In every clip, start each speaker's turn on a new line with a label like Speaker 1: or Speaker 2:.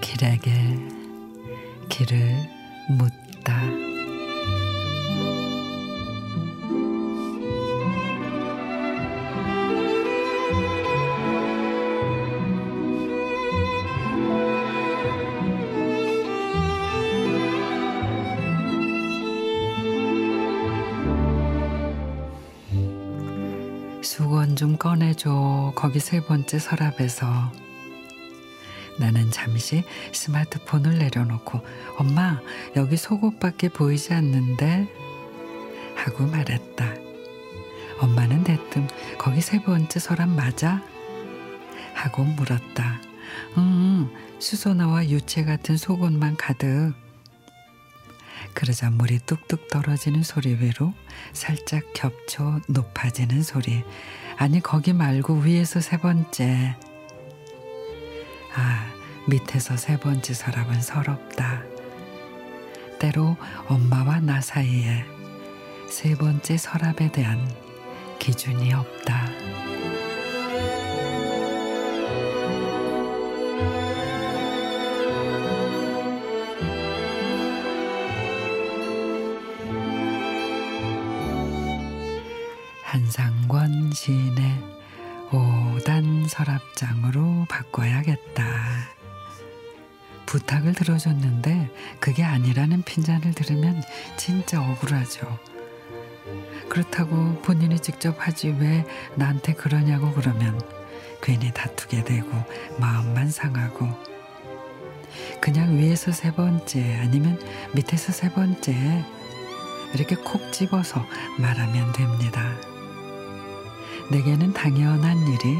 Speaker 1: 길에게 길을 묻다. 수건 좀 꺼내줘. 거기 세 번째 서랍에서. 나는 잠시 스마트폰을 내려놓고 엄마 여기 속옷밖에 보이지 않는데 하고 말했다. 엄마는 대뜸 거기 세 번째 서랍 맞아? 하고 물었다. 음, 수소나와 유채 같은 속옷만 가득. 그러자 물이 뚝뚝 떨어지는 소리 외로 살짝 겹쳐 높아지는 소리. 아니 거기 말고 위에서 세 번째. 아, 밑에서 세 번째 서랍은 서럽다. 때로 엄마와 나 사이에 세 번째 서랍에 대한 기준이 없다. 한상권 시인의 5단 서랍장으로 바꿔야겠다. 부탁을 들어줬는데 그게 아니라는 핀잔을 들으면 진짜 억울하죠. 그렇다고 본인이 직접 하지 왜 나한테 그러냐고 그러면 괜히 다투게 되고 마음만 상하고 그냥 위에서 세 번째 아니면 밑에서 세 번째 이렇게 콕 집어서 말하면 됩니다. 내게는 당연한 일이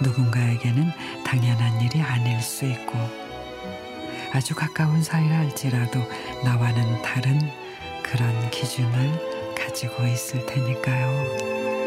Speaker 1: 누군가에게는 당연한 일이 아닐 수 있고 아주 가까운 사이라 할지라도 나와는 다른 그런 기준을 가지고 있을 테니까요.